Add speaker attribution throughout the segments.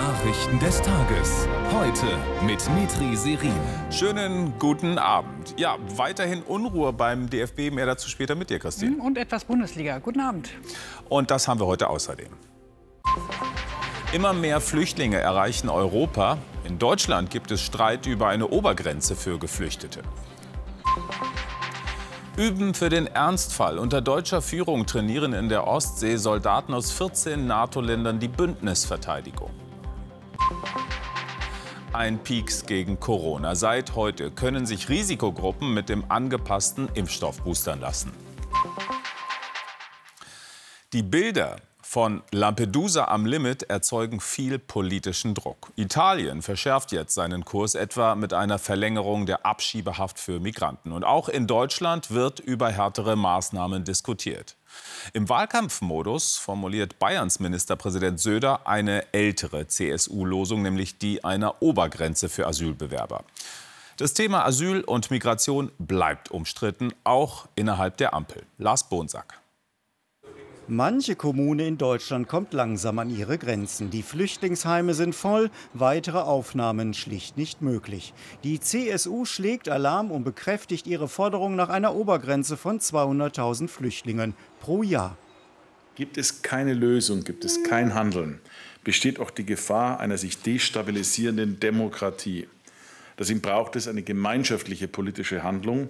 Speaker 1: Nachrichten des Tages. Heute mit Mitri Serin.
Speaker 2: Schönen guten Abend. Ja, weiterhin Unruhe beim DFB. Mehr dazu später mit dir, Christine.
Speaker 3: Und etwas Bundesliga. Guten Abend.
Speaker 2: Und das haben wir heute außerdem. Immer mehr Flüchtlinge erreichen Europa. In Deutschland gibt es Streit über eine Obergrenze für Geflüchtete. Üben für den Ernstfall. Unter deutscher Führung trainieren in der Ostsee Soldaten aus 14 NATO-Ländern die Bündnisverteidigung. Ein Peaks gegen Corona. Seit heute können sich Risikogruppen mit dem angepassten Impfstoff boostern lassen. Die Bilder von Lampedusa am Limit erzeugen viel politischen Druck. Italien verschärft jetzt seinen Kurs etwa mit einer Verlängerung der Abschiebehaft für Migranten. Und auch in Deutschland wird über härtere Maßnahmen diskutiert. Im Wahlkampfmodus formuliert Bayerns Ministerpräsident Söder eine ältere CSU-Losung, nämlich die einer Obergrenze für Asylbewerber. Das Thema Asyl und Migration bleibt umstritten, auch innerhalb der Ampel. Lars Bonsack.
Speaker 4: Manche Kommune in Deutschland kommt langsam an ihre Grenzen. Die Flüchtlingsheime sind voll, weitere Aufnahmen schlicht nicht möglich. Die CSU schlägt Alarm und bekräftigt ihre Forderung nach einer Obergrenze von 200.000 Flüchtlingen pro Jahr.
Speaker 5: Gibt es keine Lösung, gibt es kein Handeln, besteht auch die Gefahr einer sich destabilisierenden Demokratie. Deswegen braucht es eine gemeinschaftliche politische Handlung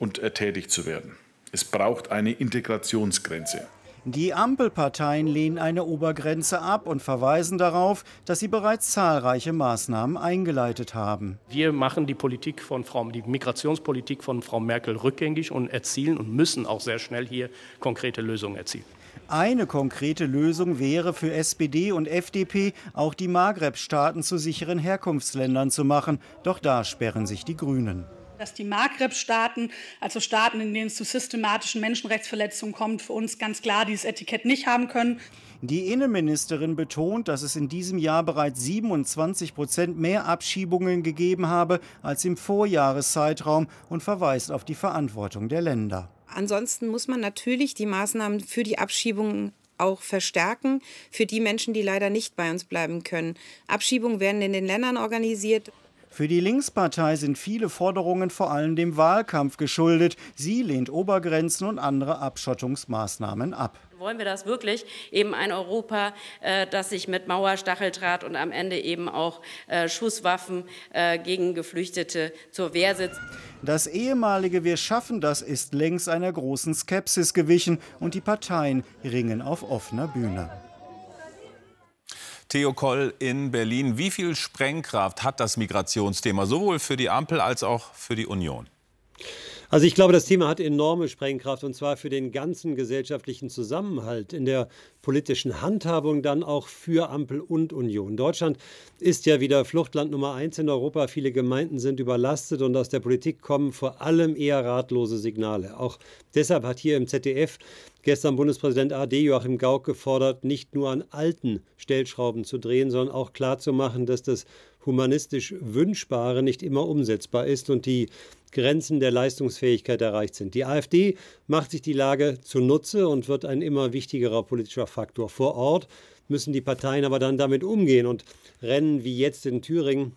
Speaker 5: und tätig zu werden. Es braucht eine Integrationsgrenze.
Speaker 4: Die Ampelparteien lehnen eine Obergrenze ab und verweisen darauf, dass sie bereits zahlreiche Maßnahmen eingeleitet haben.
Speaker 6: Wir machen die Politik von Frau, die Migrationspolitik von Frau Merkel rückgängig und erzielen und müssen auch sehr schnell hier konkrete Lösungen erzielen.
Speaker 4: Eine konkrete Lösung wäre für SPD und FDP, auch die Maghreb-Staaten zu sicheren Herkunftsländern zu machen. Doch da sperren sich die Grünen
Speaker 7: dass die Maghreb-Staaten, also Staaten, in denen es zu systematischen Menschenrechtsverletzungen kommt, für uns ganz klar dieses Etikett nicht haben können.
Speaker 4: Die Innenministerin betont, dass es in diesem Jahr bereits 27 Prozent mehr Abschiebungen gegeben habe als im Vorjahreszeitraum und verweist auf die Verantwortung der Länder.
Speaker 8: Ansonsten muss man natürlich die Maßnahmen für die Abschiebungen auch verstärken für die Menschen, die leider nicht bei uns bleiben können. Abschiebungen werden in den Ländern organisiert.
Speaker 4: Für die Linkspartei sind viele Forderungen vor allem dem Wahlkampf geschuldet. Sie lehnt Obergrenzen und andere Abschottungsmaßnahmen ab.
Speaker 9: Wollen wir das wirklich? Eben ein Europa, äh, das sich mit Mauer, Stacheldraht und am Ende eben auch äh, Schusswaffen äh, gegen Geflüchtete zur Wehr sitzt.
Speaker 4: Das ehemalige Wir schaffen das ist längst einer großen Skepsis gewichen und die Parteien ringen auf offener Bühne.
Speaker 2: Theo Koll in Berlin. Wie viel Sprengkraft hat das Migrationsthema sowohl für die Ampel als auch für die Union?
Speaker 10: Also ich glaube, das Thema hat enorme Sprengkraft und zwar für den ganzen gesellschaftlichen Zusammenhalt in der politischen Handhabung dann auch für Ampel und Union. Deutschland ist ja wieder Fluchtland Nummer eins in Europa. Viele Gemeinden sind überlastet und aus der Politik kommen vor allem eher ratlose Signale. Auch deshalb hat hier im ZDF gestern Bundespräsident AD Joachim Gauck gefordert, nicht nur an alten Stellschrauben zu drehen, sondern auch klarzumachen, dass das humanistisch Wünschbare nicht immer umsetzbar ist und die Grenzen der Leistungsfähigkeit erreicht sind. Die AfD macht sich die Lage zunutze und wird ein immer wichtigerer politischer Faktor. Vor Ort müssen die Parteien aber dann damit umgehen und rennen wie jetzt in Thüringen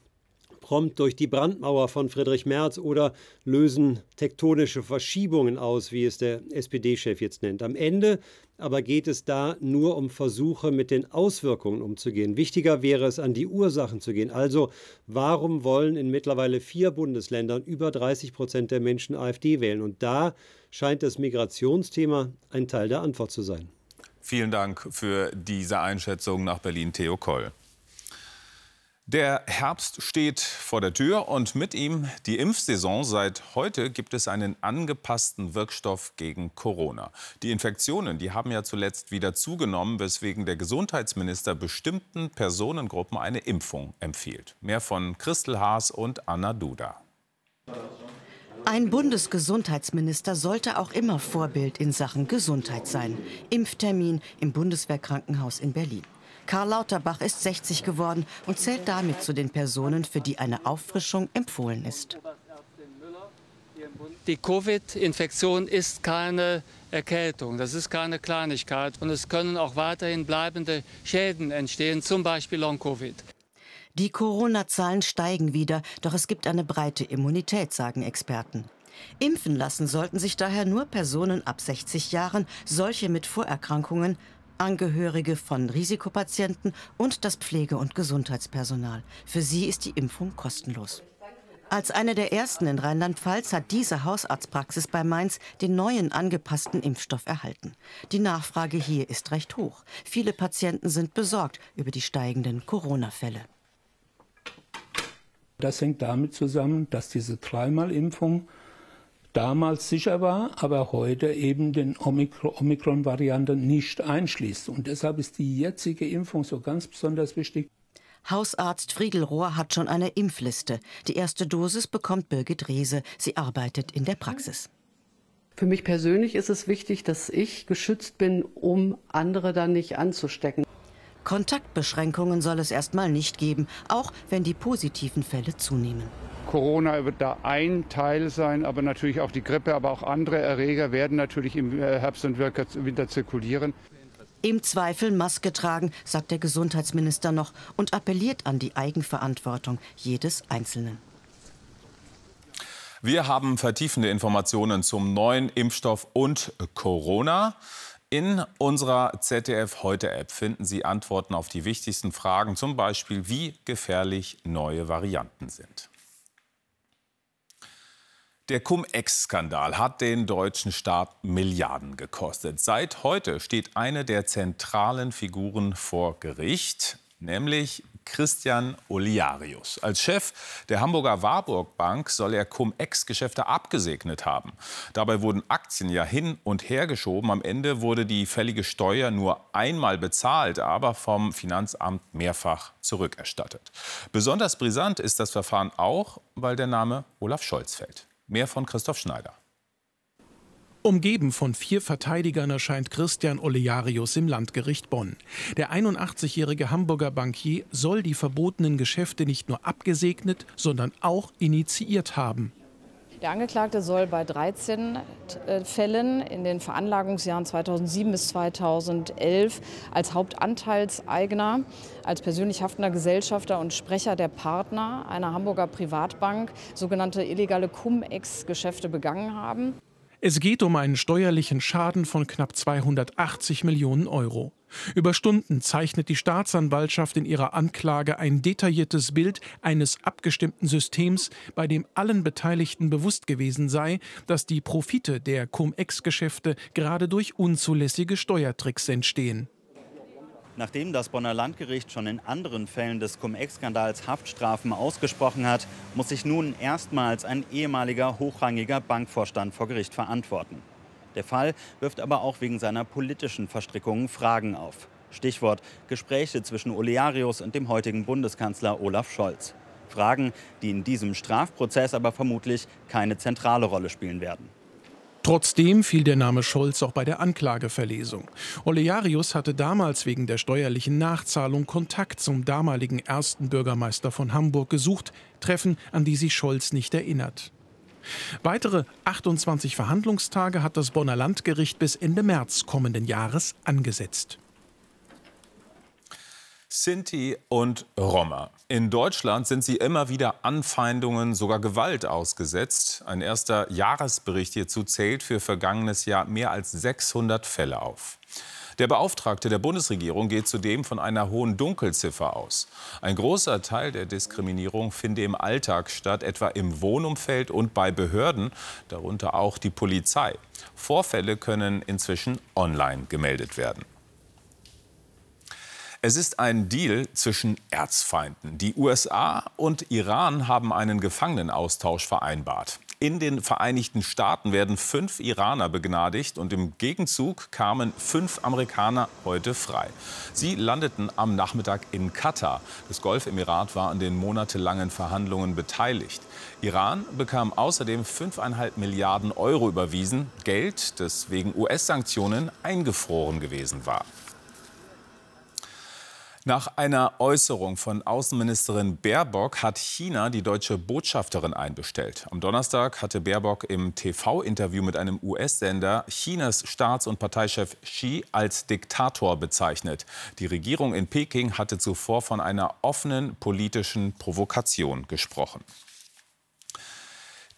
Speaker 10: prompt durch die Brandmauer von Friedrich Merz oder lösen tektonische Verschiebungen aus, wie es der SPD-Chef jetzt nennt. Am Ende aber geht es da nur um Versuche, mit den Auswirkungen umzugehen. Wichtiger wäre es, an die Ursachen zu gehen. Also, warum wollen in mittlerweile vier Bundesländern über 30 Prozent der Menschen AfD wählen? Und da scheint das Migrationsthema ein Teil der Antwort zu sein.
Speaker 2: Vielen Dank für diese Einschätzung nach Berlin, Theo Koll. Der Herbst steht vor der Tür und mit ihm die Impfsaison. Seit heute gibt es einen angepassten Wirkstoff gegen Corona. Die Infektionen, die haben ja zuletzt wieder zugenommen, weswegen der Gesundheitsminister bestimmten Personengruppen eine Impfung empfiehlt. Mehr von Christel Haas und Anna Duda.
Speaker 11: Ein Bundesgesundheitsminister sollte auch immer Vorbild in Sachen Gesundheit sein. Impftermin im Bundeswehrkrankenhaus in Berlin. Karl Lauterbach ist 60 geworden und zählt damit zu den Personen, für die eine Auffrischung empfohlen ist.
Speaker 12: Die Covid-Infektion ist keine Erkältung, das ist keine Kleinigkeit und es können auch weiterhin bleibende Schäden entstehen, zum Beispiel Long-Covid.
Speaker 11: Die Corona-Zahlen steigen wieder, doch es gibt eine breite Immunität, sagen Experten. Impfen lassen sollten sich daher nur Personen ab 60 Jahren, solche mit Vorerkrankungen, Angehörige von Risikopatienten und das Pflege- und Gesundheitspersonal. Für sie ist die Impfung kostenlos. Als eine der ersten in Rheinland-Pfalz hat diese Hausarztpraxis bei Mainz den neuen angepassten Impfstoff erhalten. Die Nachfrage hier ist recht hoch. Viele Patienten sind besorgt über die steigenden Corona-Fälle.
Speaker 13: Das hängt damit zusammen, dass diese Dreimal-Impfung damals sicher war, aber heute eben den Omikron-Variante nicht einschließt. Und deshalb ist die jetzige Impfung so ganz besonders wichtig.
Speaker 11: Hausarzt Friedel Rohr hat schon eine Impfliste. Die erste Dosis bekommt Birgit Rehse. Sie arbeitet in der Praxis.
Speaker 14: Für mich persönlich ist es wichtig, dass ich geschützt bin, um andere dann nicht anzustecken.
Speaker 11: Kontaktbeschränkungen soll es erstmal nicht geben, auch wenn die positiven Fälle zunehmen.
Speaker 15: Corona wird da ein Teil sein, aber natürlich auch die Grippe, aber auch andere Erreger werden natürlich im äh, Herbst und Winter zirkulieren.
Speaker 11: Im Zweifel Maske tragen, sagt der Gesundheitsminister noch und appelliert an die Eigenverantwortung jedes Einzelnen.
Speaker 2: Wir haben vertiefende Informationen zum neuen Impfstoff und Corona. In unserer ZDF Heute App finden Sie Antworten auf die wichtigsten Fragen, zum Beispiel wie gefährlich neue Varianten sind. Der Cum-Ex-Skandal hat den deutschen Staat Milliarden gekostet. Seit heute steht eine der zentralen Figuren vor Gericht, nämlich Christian Oliarius. Als Chef der Hamburger Warburg Bank soll er Cum-Ex-Geschäfte abgesegnet haben. Dabei wurden Aktien ja hin und her geschoben. Am Ende wurde die fällige Steuer nur einmal bezahlt, aber vom Finanzamt mehrfach zurückerstattet. Besonders brisant ist das Verfahren auch, weil der Name Olaf Scholz fällt. Mehr von Christoph Schneider.
Speaker 16: Umgeben von vier Verteidigern erscheint Christian Olearius im Landgericht Bonn. Der 81-jährige Hamburger Bankier soll die verbotenen Geschäfte nicht nur abgesegnet, sondern auch initiiert haben.
Speaker 17: Der Angeklagte soll bei 13 äh, Fällen in den Veranlagungsjahren 2007 bis 2011 als Hauptanteilseigner, als persönlich haftender Gesellschafter und Sprecher der Partner einer Hamburger Privatbank sogenannte illegale Cum-Ex-Geschäfte begangen haben.
Speaker 16: Es geht um einen steuerlichen Schaden von knapp 280 Millionen Euro. Über Stunden zeichnet die Staatsanwaltschaft in ihrer Anklage ein detailliertes Bild eines abgestimmten Systems, bei dem allen Beteiligten bewusst gewesen sei, dass die Profite der Cum-Ex-Geschäfte gerade durch unzulässige Steuertricks entstehen.
Speaker 18: Nachdem das Bonner Landgericht schon in anderen Fällen des Cum-Ex-Skandals Haftstrafen ausgesprochen hat, muss sich nun erstmals ein ehemaliger hochrangiger Bankvorstand vor Gericht verantworten. Der Fall wirft aber auch wegen seiner politischen Verstrickungen Fragen auf. Stichwort Gespräche zwischen Olearius und dem heutigen Bundeskanzler Olaf Scholz. Fragen, die in diesem Strafprozess aber vermutlich keine zentrale Rolle spielen werden.
Speaker 16: Trotzdem fiel der Name Scholz auch bei der Anklageverlesung. Olearius hatte damals wegen der steuerlichen Nachzahlung Kontakt zum damaligen ersten Bürgermeister von Hamburg gesucht, Treffen, an die sich Scholz nicht erinnert. Weitere 28 Verhandlungstage hat das Bonner Landgericht bis Ende März kommenden Jahres angesetzt.
Speaker 2: Sinti und Roma. In Deutschland sind sie immer wieder Anfeindungen, sogar Gewalt ausgesetzt. Ein erster Jahresbericht hierzu zählt für vergangenes Jahr mehr als 600 Fälle auf. Der Beauftragte der Bundesregierung geht zudem von einer hohen Dunkelziffer aus. Ein großer Teil der Diskriminierung finde im Alltag statt, etwa im Wohnumfeld und bei Behörden, darunter auch die Polizei. Vorfälle können inzwischen online gemeldet werden. Es ist ein Deal zwischen Erzfeinden. Die USA und Iran haben einen Gefangenenaustausch vereinbart. In den Vereinigten Staaten werden fünf Iraner begnadigt und im Gegenzug kamen fünf Amerikaner heute frei. Sie landeten am Nachmittag in Katar. Das Golfemirat war an den monatelangen Verhandlungen beteiligt. Iran bekam außerdem 5,5 Milliarden Euro überwiesen, Geld, das wegen US-Sanktionen eingefroren gewesen war. Nach einer Äußerung von Außenministerin Baerbock hat China die deutsche Botschafterin einbestellt. Am Donnerstag hatte Baerbock im TV-Interview mit einem US-Sender Chinas Staats- und Parteichef Xi als Diktator bezeichnet. Die Regierung in Peking hatte zuvor von einer offenen politischen Provokation gesprochen.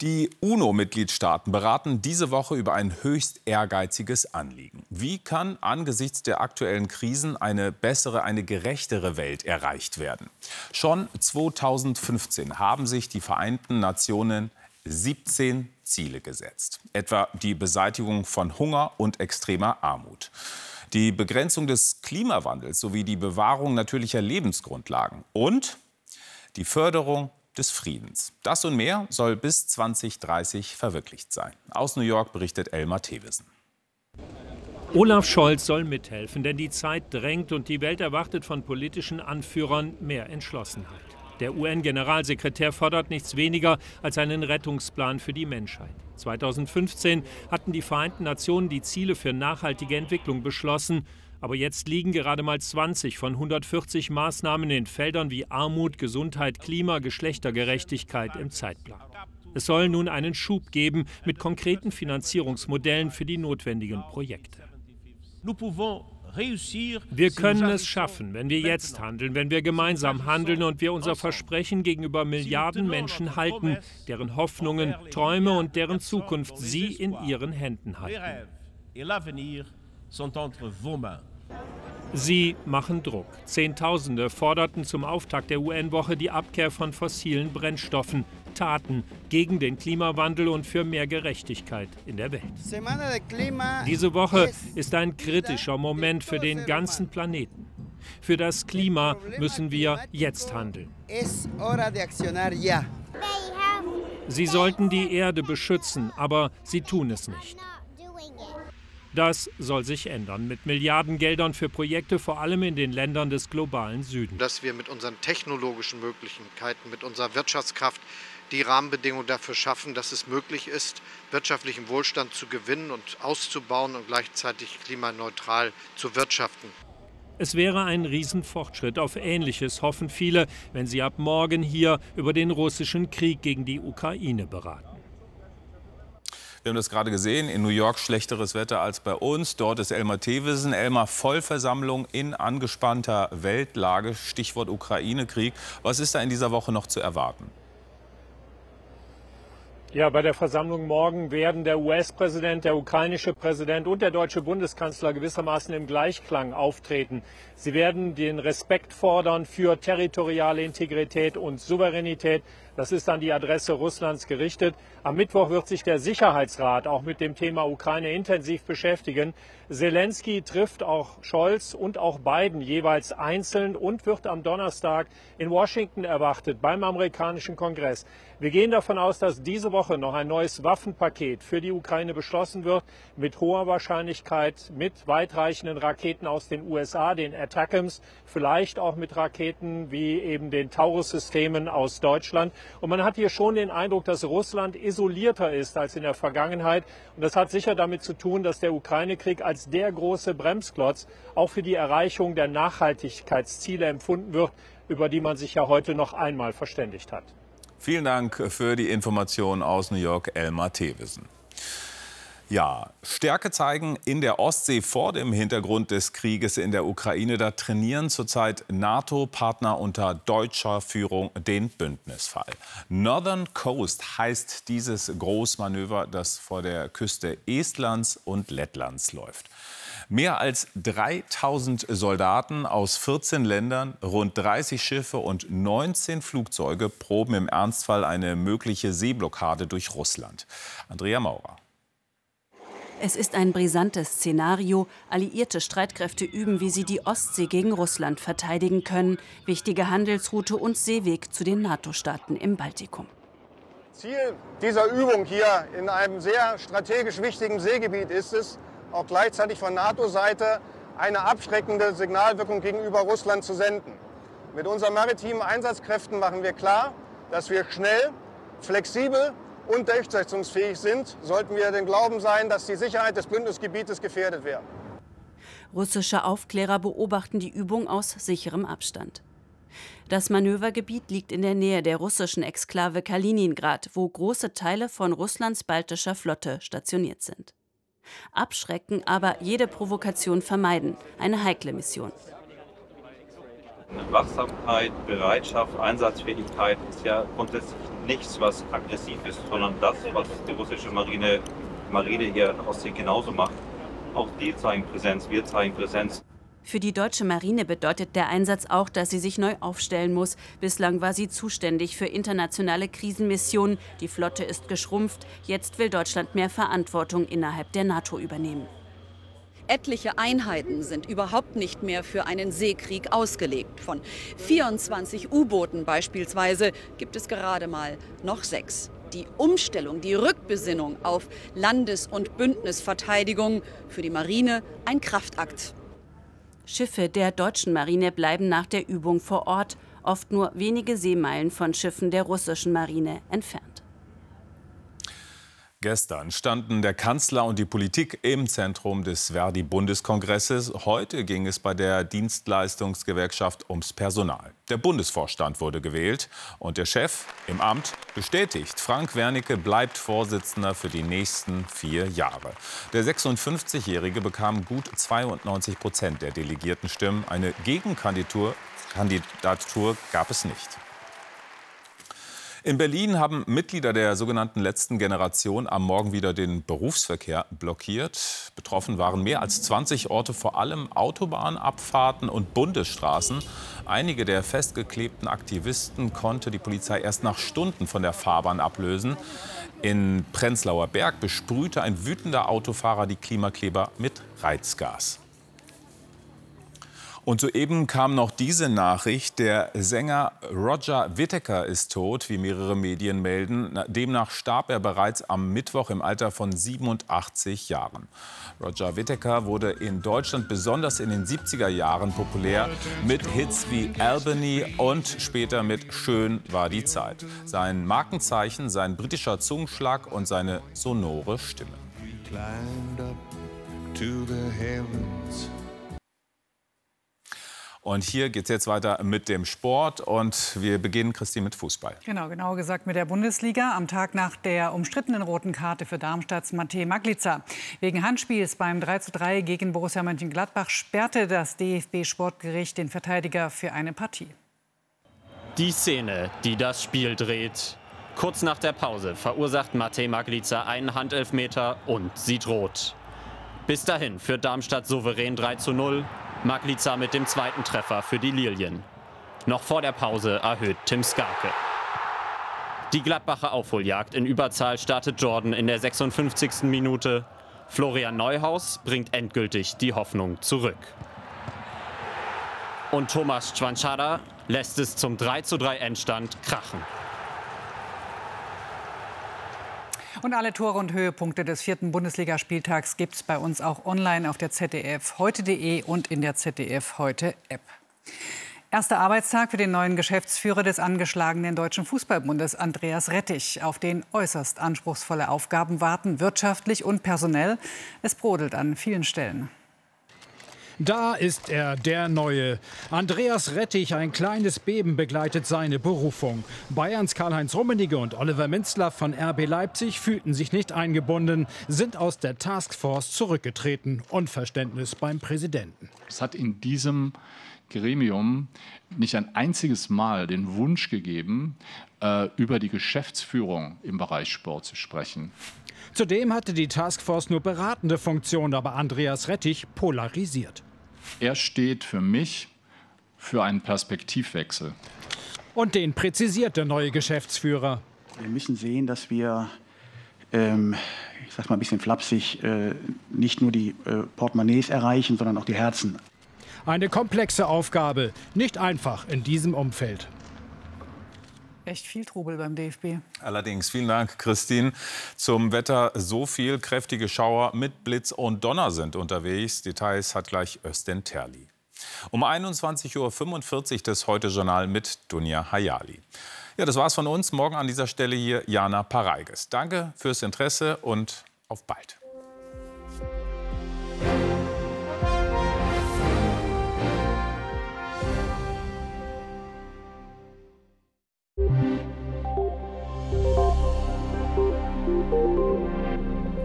Speaker 2: Die UNO-Mitgliedstaaten beraten diese Woche über ein höchst ehrgeiziges Anliegen. Wie kann angesichts der aktuellen Krisen eine bessere, eine gerechtere Welt erreicht werden? Schon 2015 haben sich die Vereinten Nationen 17 Ziele gesetzt, etwa die Beseitigung von Hunger und extremer Armut die Begrenzung des Klimawandels sowie die Bewahrung natürlicher Lebensgrundlagen und die Förderung des Friedens. Das und mehr soll bis 2030 verwirklicht sein. Aus New York berichtet Elmar Thewesen.
Speaker 19: Olaf Scholz soll mithelfen, denn die Zeit drängt und die Welt erwartet von politischen Anführern mehr Entschlossenheit. Der UN-Generalsekretär fordert nichts weniger als einen Rettungsplan für die Menschheit. 2015 hatten die Vereinten Nationen die Ziele für nachhaltige Entwicklung beschlossen aber jetzt liegen gerade mal 20 von 140 Maßnahmen in Feldern wie Armut, Gesundheit, Klima, Geschlechtergerechtigkeit im Zeitplan. Es soll nun einen Schub geben mit konkreten Finanzierungsmodellen für die notwendigen Projekte. Wir können es schaffen, wenn wir jetzt handeln, wenn wir gemeinsam handeln und wir unser Versprechen gegenüber Milliarden Menschen halten, deren Hoffnungen, Träume und deren Zukunft Sie in Ihren Händen halten. Sie machen Druck. Zehntausende forderten zum Auftakt der UN-Woche die Abkehr von fossilen Brennstoffen, Taten gegen den Klimawandel und für mehr Gerechtigkeit in der Welt. Diese Woche ist ein kritischer Moment für den ganzen Planeten. Für das Klima müssen wir jetzt handeln. Sie sollten die Erde beschützen, aber sie tun es nicht. Das soll sich ändern mit Milliardengeldern für Projekte vor allem in den Ländern des globalen Südens.
Speaker 20: Dass wir mit unseren technologischen Möglichkeiten, mit unserer Wirtschaftskraft die Rahmenbedingungen dafür schaffen, dass es möglich ist, wirtschaftlichen Wohlstand zu gewinnen und auszubauen und gleichzeitig klimaneutral zu wirtschaften.
Speaker 19: Es wäre ein Riesenfortschritt. Auf Ähnliches hoffen viele, wenn sie ab morgen hier über den russischen Krieg gegen die Ukraine beraten.
Speaker 2: Wir haben das gerade gesehen, in New York schlechteres Wetter als bei uns. Dort ist Elmar Thewissen. Elmar, Vollversammlung in angespannter Weltlage, Stichwort Ukraine-Krieg. Was ist da in dieser Woche noch zu erwarten?
Speaker 19: Ja, bei der Versammlung morgen werden der US-Präsident, der ukrainische Präsident und der deutsche Bundeskanzler gewissermaßen im Gleichklang auftreten. Sie werden den Respekt fordern für territoriale Integrität und Souveränität. Das ist an die Adresse Russlands gerichtet. Am Mittwoch wird sich der Sicherheitsrat auch mit dem Thema Ukraine intensiv beschäftigen. Zelensky trifft auch Scholz und auch Biden jeweils einzeln und wird am Donnerstag in Washington erwartet beim amerikanischen Kongress. Wir gehen davon aus, dass diese Woche noch ein neues Waffenpaket für die Ukraine beschlossen wird, mit hoher Wahrscheinlichkeit mit weitreichenden Raketen aus den USA, den Attackams, vielleicht auch mit Raketen wie eben den Taurus-Systemen aus Deutschland. Und man hat hier schon den Eindruck, dass Russland isolierter ist als in der Vergangenheit. Und das hat sicher damit zu tun, dass der Ukraine-Krieg als der große Bremsklotz auch für die Erreichung der Nachhaltigkeitsziele empfunden wird, über die man sich ja heute noch einmal verständigt hat.
Speaker 2: Vielen Dank für die Information aus New York, Elmar Thewissen. Ja, Stärke zeigen in der Ostsee vor dem Hintergrund des Krieges in der Ukraine. Da trainieren zurzeit NATO-Partner unter deutscher Führung den Bündnisfall. Northern Coast heißt dieses Großmanöver, das vor der Küste Estlands und Lettlands läuft. Mehr als 3000 Soldaten aus 14 Ländern, rund 30 Schiffe und 19 Flugzeuge proben im Ernstfall eine mögliche Seeblockade durch Russland. Andrea Maurer.
Speaker 21: Es ist ein brisantes Szenario. Alliierte Streitkräfte üben, wie sie die Ostsee gegen Russland verteidigen können. Wichtige Handelsroute und Seeweg zu den NATO-Staaten im Baltikum.
Speaker 22: Ziel dieser Übung hier in einem sehr strategisch wichtigen Seegebiet ist es, auch gleichzeitig von NATO-Seite eine abschreckende Signalwirkung gegenüber Russland zu senden. Mit unseren maritimen Einsatzkräften machen wir klar, dass wir schnell, flexibel und durchsetzungsfähig sind, sollten wir den Glauben sein, dass die Sicherheit des Bündnisgebietes gefährdet wäre.
Speaker 21: Russische Aufklärer beobachten die Übung aus sicherem Abstand. Das Manövergebiet liegt in der Nähe der russischen Exklave Kaliningrad, wo große Teile von Russlands baltischer Flotte stationiert sind. Abschrecken, aber jede Provokation vermeiden, eine heikle Mission.
Speaker 23: Wachsamkeit, Bereitschaft, Einsatzfähigkeit ist ja grundsätzlich nichts, was aggressiv ist, sondern das, was die russische Marine, Marine hier in Ostsee genauso macht. Auch die zeigen Präsenz, wir zeigen Präsenz.
Speaker 21: Für die deutsche Marine bedeutet der Einsatz auch, dass sie sich neu aufstellen muss. Bislang war sie zuständig für internationale Krisenmissionen. Die Flotte ist geschrumpft. Jetzt will Deutschland mehr Verantwortung innerhalb der NATO übernehmen.
Speaker 24: Etliche Einheiten sind überhaupt nicht mehr für einen Seekrieg ausgelegt. Von 24 U-Booten beispielsweise gibt es gerade mal noch sechs. Die Umstellung, die Rückbesinnung auf Landes- und Bündnisverteidigung für die Marine ein Kraftakt.
Speaker 21: Schiffe der deutschen Marine bleiben nach der Übung vor Ort, oft nur wenige Seemeilen von Schiffen der russischen Marine entfernt.
Speaker 2: Gestern standen der Kanzler und die Politik im Zentrum des Verdi-Bundeskongresses. Heute ging es bei der Dienstleistungsgewerkschaft ums Personal. Der Bundesvorstand wurde gewählt und der Chef im Amt bestätigt. Frank Wernicke bleibt Vorsitzender für die nächsten vier Jahre. Der 56-Jährige bekam gut 92 Prozent der delegierten Stimmen. Eine Gegenkandidatur Kandidatur gab es nicht. In Berlin haben Mitglieder der sogenannten letzten Generation am Morgen wieder den Berufsverkehr blockiert. Betroffen waren mehr als 20 Orte, vor allem Autobahnabfahrten und Bundesstraßen. Einige der festgeklebten Aktivisten konnte die Polizei erst nach Stunden von der Fahrbahn ablösen. In Prenzlauer Berg besprühte ein wütender Autofahrer die Klimakleber mit Reizgas. Und soeben kam noch diese Nachricht. Der Sänger Roger Whittaker ist tot, wie mehrere Medien melden. Demnach starb er bereits am Mittwoch im Alter von 87 Jahren. Roger Whittaker wurde in Deutschland besonders in den 70er Jahren populär mit Hits wie Albany und später mit Schön war die Zeit. Sein Markenzeichen, sein britischer Zungenschlag und seine sonore Stimme. Und hier geht es jetzt weiter mit dem Sport. Und wir beginnen, Christine, mit Fußball.
Speaker 25: Genau, genau gesagt mit der Bundesliga. Am Tag nach der umstrittenen roten Karte für Darmstadts Matej Maglica. Wegen Handspiels beim 3:3 gegen Borussia Mönchengladbach sperrte das DFB-Sportgericht den Verteidiger für eine Partie.
Speaker 26: Die Szene, die das Spiel dreht. Kurz nach der Pause verursacht Matej Maglica einen Handelfmeter und sieht rot. Bis dahin führt Darmstadt souverän 3 zu 0. Maglica mit dem zweiten Treffer für die Lilien. Noch vor der Pause erhöht Tim Skarke. Die Gladbacher Aufholjagd in Überzahl startet Jordan in der 56. Minute. Florian Neuhaus bringt endgültig die Hoffnung zurück. Und Thomas Schwanschada lässt es zum 3:3 Endstand krachen.
Speaker 25: Und alle Tore und Höhepunkte des vierten Bundesligaspieltags gibt es bei uns auch online auf der ZDF heute.de und in der ZDF heute App. Erster Arbeitstag für den neuen Geschäftsführer des angeschlagenen Deutschen Fußballbundes, Andreas Rettich, auf den äußerst anspruchsvolle Aufgaben warten, wirtschaftlich und personell. Es brodelt an vielen Stellen.
Speaker 27: Da ist er, der Neue. Andreas Rettich, ein kleines Beben begleitet seine Berufung. Bayerns Karl-Heinz Rummenigge und Oliver Minzler von RB Leipzig fühlten sich nicht eingebunden, sind aus der Taskforce zurückgetreten. Unverständnis beim Präsidenten.
Speaker 28: Es hat in diesem Gremium nicht ein einziges Mal den Wunsch gegeben, äh, über die Geschäftsführung im Bereich Sport zu sprechen.
Speaker 27: Zudem hatte die Taskforce nur beratende Funktion, aber Andreas Rettich polarisiert.
Speaker 28: Er steht für mich für einen Perspektivwechsel.
Speaker 27: Und den präzisiert der neue Geschäftsführer.
Speaker 29: Wir müssen sehen, dass wir, ähm, ich sag mal ein bisschen flapsig, äh, nicht nur die äh, Portemonnaies erreichen, sondern auch die Herzen.
Speaker 27: Eine komplexe Aufgabe, nicht einfach in diesem Umfeld.
Speaker 25: Echt viel Trubel beim DFB.
Speaker 2: Allerdings, vielen Dank, Christine. Zum Wetter so viel kräftige Schauer mit Blitz und Donner sind unterwegs. Details hat gleich Östen Terli. Um 21.45 Uhr das Heute-Journal mit Dunja Hayali. Ja, das war's von uns. Morgen an dieser Stelle hier Jana Pareiges. Danke fürs Interesse und auf bald.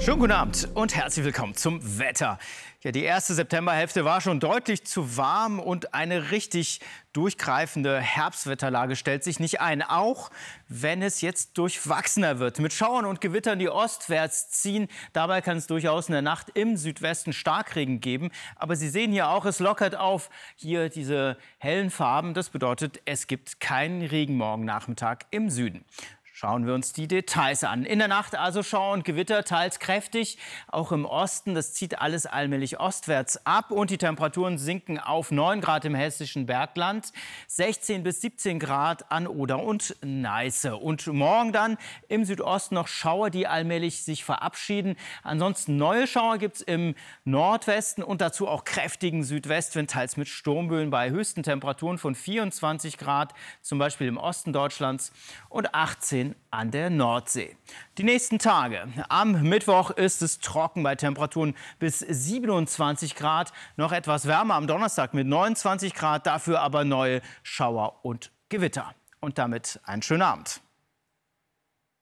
Speaker 30: Schönen guten Abend und herzlich willkommen zum Wetter. Ja, die erste Septemberhälfte war schon deutlich zu warm und eine richtig durchgreifende Herbstwetterlage stellt sich nicht ein, auch wenn es jetzt durchwachsener wird. Mit Schauern und Gewittern, die ostwärts ziehen. Dabei kann es durchaus in der Nacht im Südwesten Starkregen geben. Aber Sie sehen hier auch, es lockert auf. Hier diese hellen Farben. Das bedeutet, es gibt keinen Regen morgen Nachmittag im Süden. Schauen wir uns die Details an. In der Nacht also Schauer und Gewitter, teils kräftig, auch im Osten. Das zieht alles allmählich ostwärts ab und die Temperaturen sinken auf 9 Grad im hessischen Bergland, 16 bis 17 Grad an Oder und Neiße. Und morgen dann im Südosten noch Schauer, die allmählich sich verabschieden. Ansonsten neue Schauer gibt es im Nordwesten und dazu auch kräftigen Südwestwind, teils mit Sturmböen bei höchsten Temperaturen von 24 Grad, zum Beispiel im Osten Deutschlands und 18 an der Nordsee. Die nächsten Tage. Am Mittwoch ist es trocken bei Temperaturen bis 27 Grad. Noch etwas wärmer am Donnerstag mit 29 Grad. Dafür aber neue Schauer und Gewitter. Und damit einen schönen Abend.